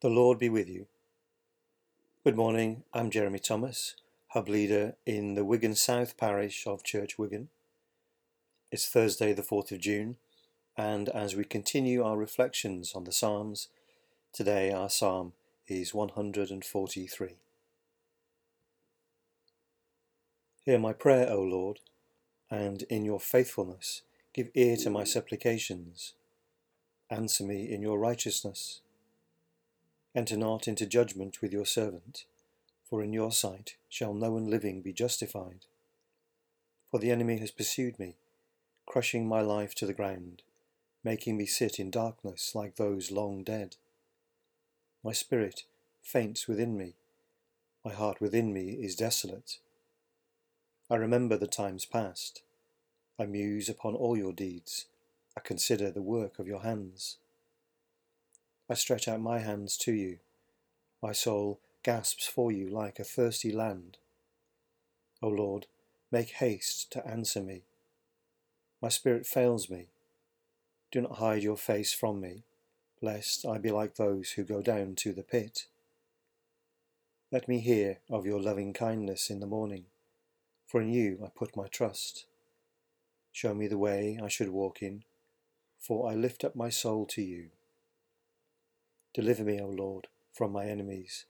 The Lord be with you. Good morning, I'm Jeremy Thomas, Hub Leader in the Wigan South Parish of Church Wigan. It's Thursday, the 4th of June, and as we continue our reflections on the Psalms, today our Psalm is 143. Hear my prayer, O Lord, and in your faithfulness give ear to my supplications. Answer me in your righteousness Enter not into judgment with your servant, for in your sight shall no one living be justified. For the enemy has pursued me, crushing my life to the ground, making me sit in darkness like those long dead. My spirit faints within me, my heart within me is desolate. I remember the times past. I muse upon all your deeds. I consider the work of your hands. I stretch out my hands to you. My soul gasps for you like a thirsty land. O Lord, make haste to answer me. My spirit fails me. Do not hide your face from me, lest I be like those who go down to the pit. Let me hear of your loving kindness in the morning, for in you I put my trust. Show me the way I should walk in, for I lift up my soul to you. Deliver me, O Lord, from my enemies,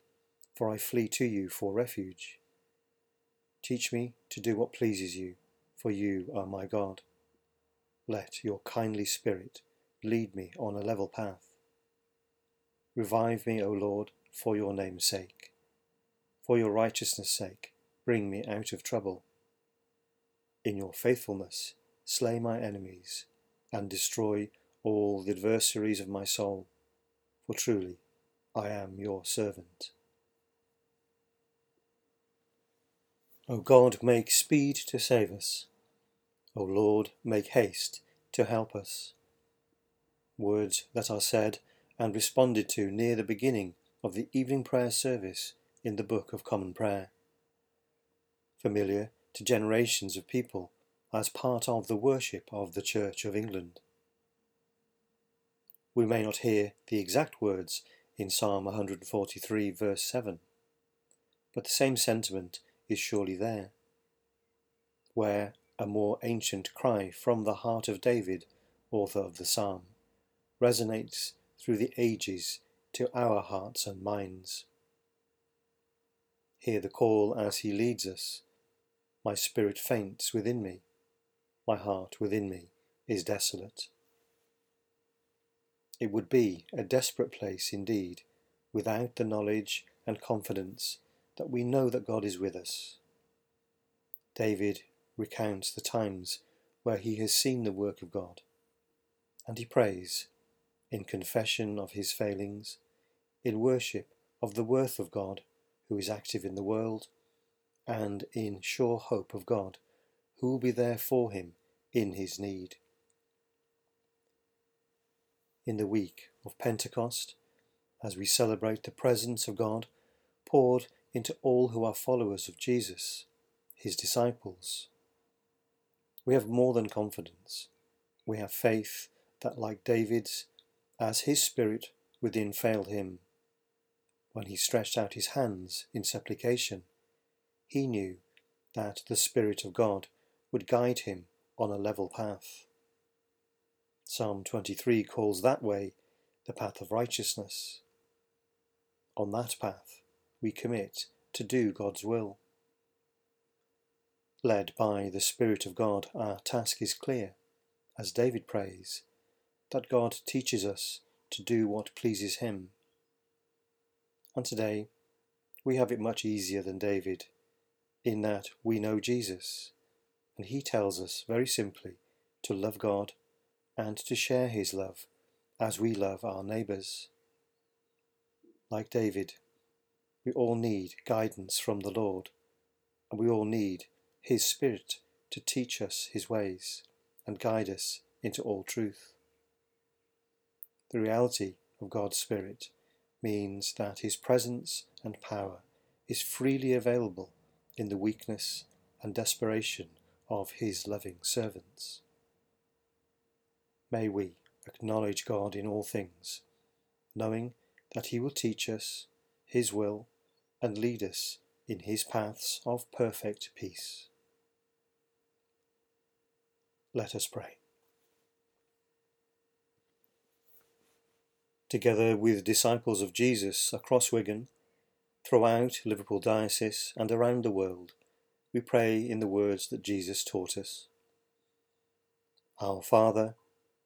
for I flee to you for refuge. Teach me to do what pleases you, for you are my God. Let your kindly spirit lead me on a level path. Revive me, O Lord, for your name's sake. For your righteousness' sake, bring me out of trouble. In your faithfulness, slay my enemies, and destroy all the adversaries of my soul for truly I am your servant. O God, make speed to save us. O Lord, make haste to help us. Words that are said and responded to near the beginning of the evening prayer service in the Book of Common Prayer. Familiar to generations of people as part of the worship of the Church of England. We may not hear the exact words in Psalm 143, verse 7, but the same sentiment is surely there, where a more ancient cry from the heart of David, author of the psalm, resonates through the ages to our hearts and minds. Hear the call as he leads us. My spirit faints within me, my heart within me is desolate. It would be a desperate place indeed without the knowledge and confidence that we know that God is with us. David recounts the times where he has seen the work of God, and he prays, in confession of his failings, in worship of the worth of God who is active in the world, and in sure hope of God who will be there for him in his need in the week of Pentecost, as we celebrate the presence of God poured into all who are followers of Jesus, his disciples. We have more than confidence. We have faith that, like David's, as his spirit within failed him, when he stretched out his hands in supplication, he knew that the Spirit of God would guide him on a level path. Psalm 23 calls that way the path of righteousness. On that path, we commit to do God's will. Led by the Spirit of God, our task is clear, as David prays, that God teaches us to do what pleases Him. And today, we have it much easier than David, in that we know Jesus, and He tells us very simply to love God and to share his love as we love our neighbours. Like David, we all need guidance from the Lord, and we all need his Spirit to teach us his ways and guide us into all truth. The reality of God's Spirit means that his presence and power is freely available in the weakness and desperation of his loving servants. May we acknowledge God in all things, knowing that he will teach us his will and lead us in his paths of perfect peace. Let us pray. Together with disciples of Jesus across Wigan, throughout Liverpool Diocese and around the world, we pray in the words that Jesus taught us. Our Father,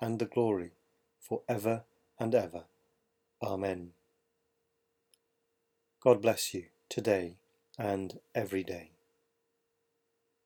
and the glory, for ever and ever. Amen. God bless you today and every day.